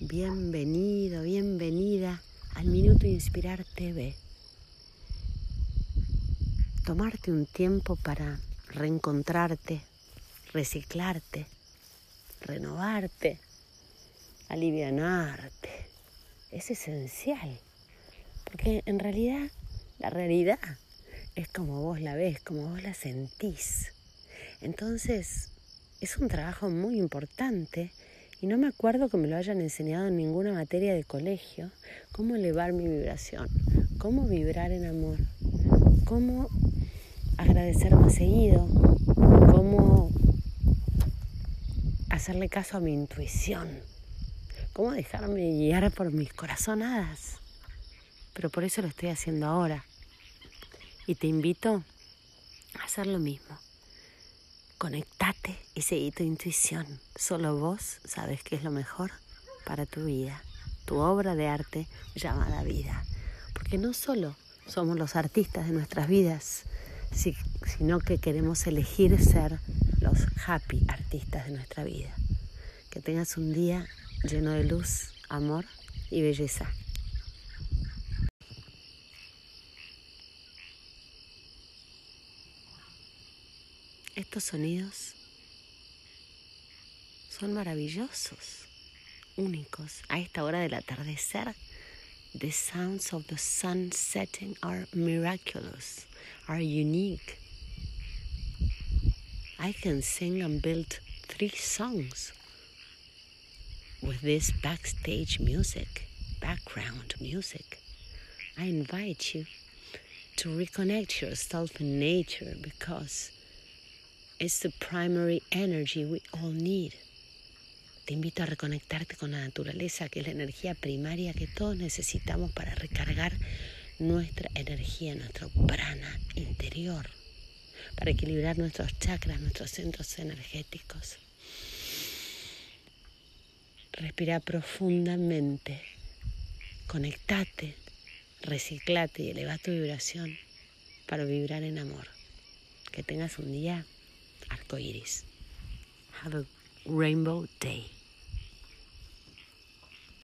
Bienvenido, bienvenida al Minuto Inspirar TV. Tomarte un tiempo para reencontrarte, reciclarte, renovarte, alivianarte. Es esencial, porque en realidad la realidad es como vos la ves, como vos la sentís. Entonces, es un trabajo muy importante y no me acuerdo que me lo hayan enseñado en ninguna materia de colegio, cómo elevar mi vibración, cómo vibrar en amor, cómo agradecer más seguido, cómo hacerle caso a mi intuición, cómo dejarme guiar por mis corazonadas. Pero por eso lo estoy haciendo ahora. Y te invito a hacer lo mismo. Conectate y seguí tu intuición. Solo vos sabes qué es lo mejor para tu vida, tu obra de arte llamada vida. Porque no solo somos los artistas de nuestras vidas, sino que queremos elegir ser los happy artistas de nuestra vida. Que tengas un día lleno de luz, amor y belleza. Estos sonidos son maravillosos, únicos. A esta hora del atardecer, the sounds of the sun setting are miraculous, are unique. I can sing and build three songs with this backstage music, background music. I invite you to reconnect yourself in nature because It's the primary energy we all need. Te invito a reconectarte con la naturaleza, que es la energía primaria que todos necesitamos para recargar nuestra energía, nuestro prana interior, para equilibrar nuestros chakras, nuestros centros energéticos. Respira profundamente, conectate, reciclate y eleva tu vibración para vibrar en amor. Que tengas un día arcoíris. Have a rainbow day.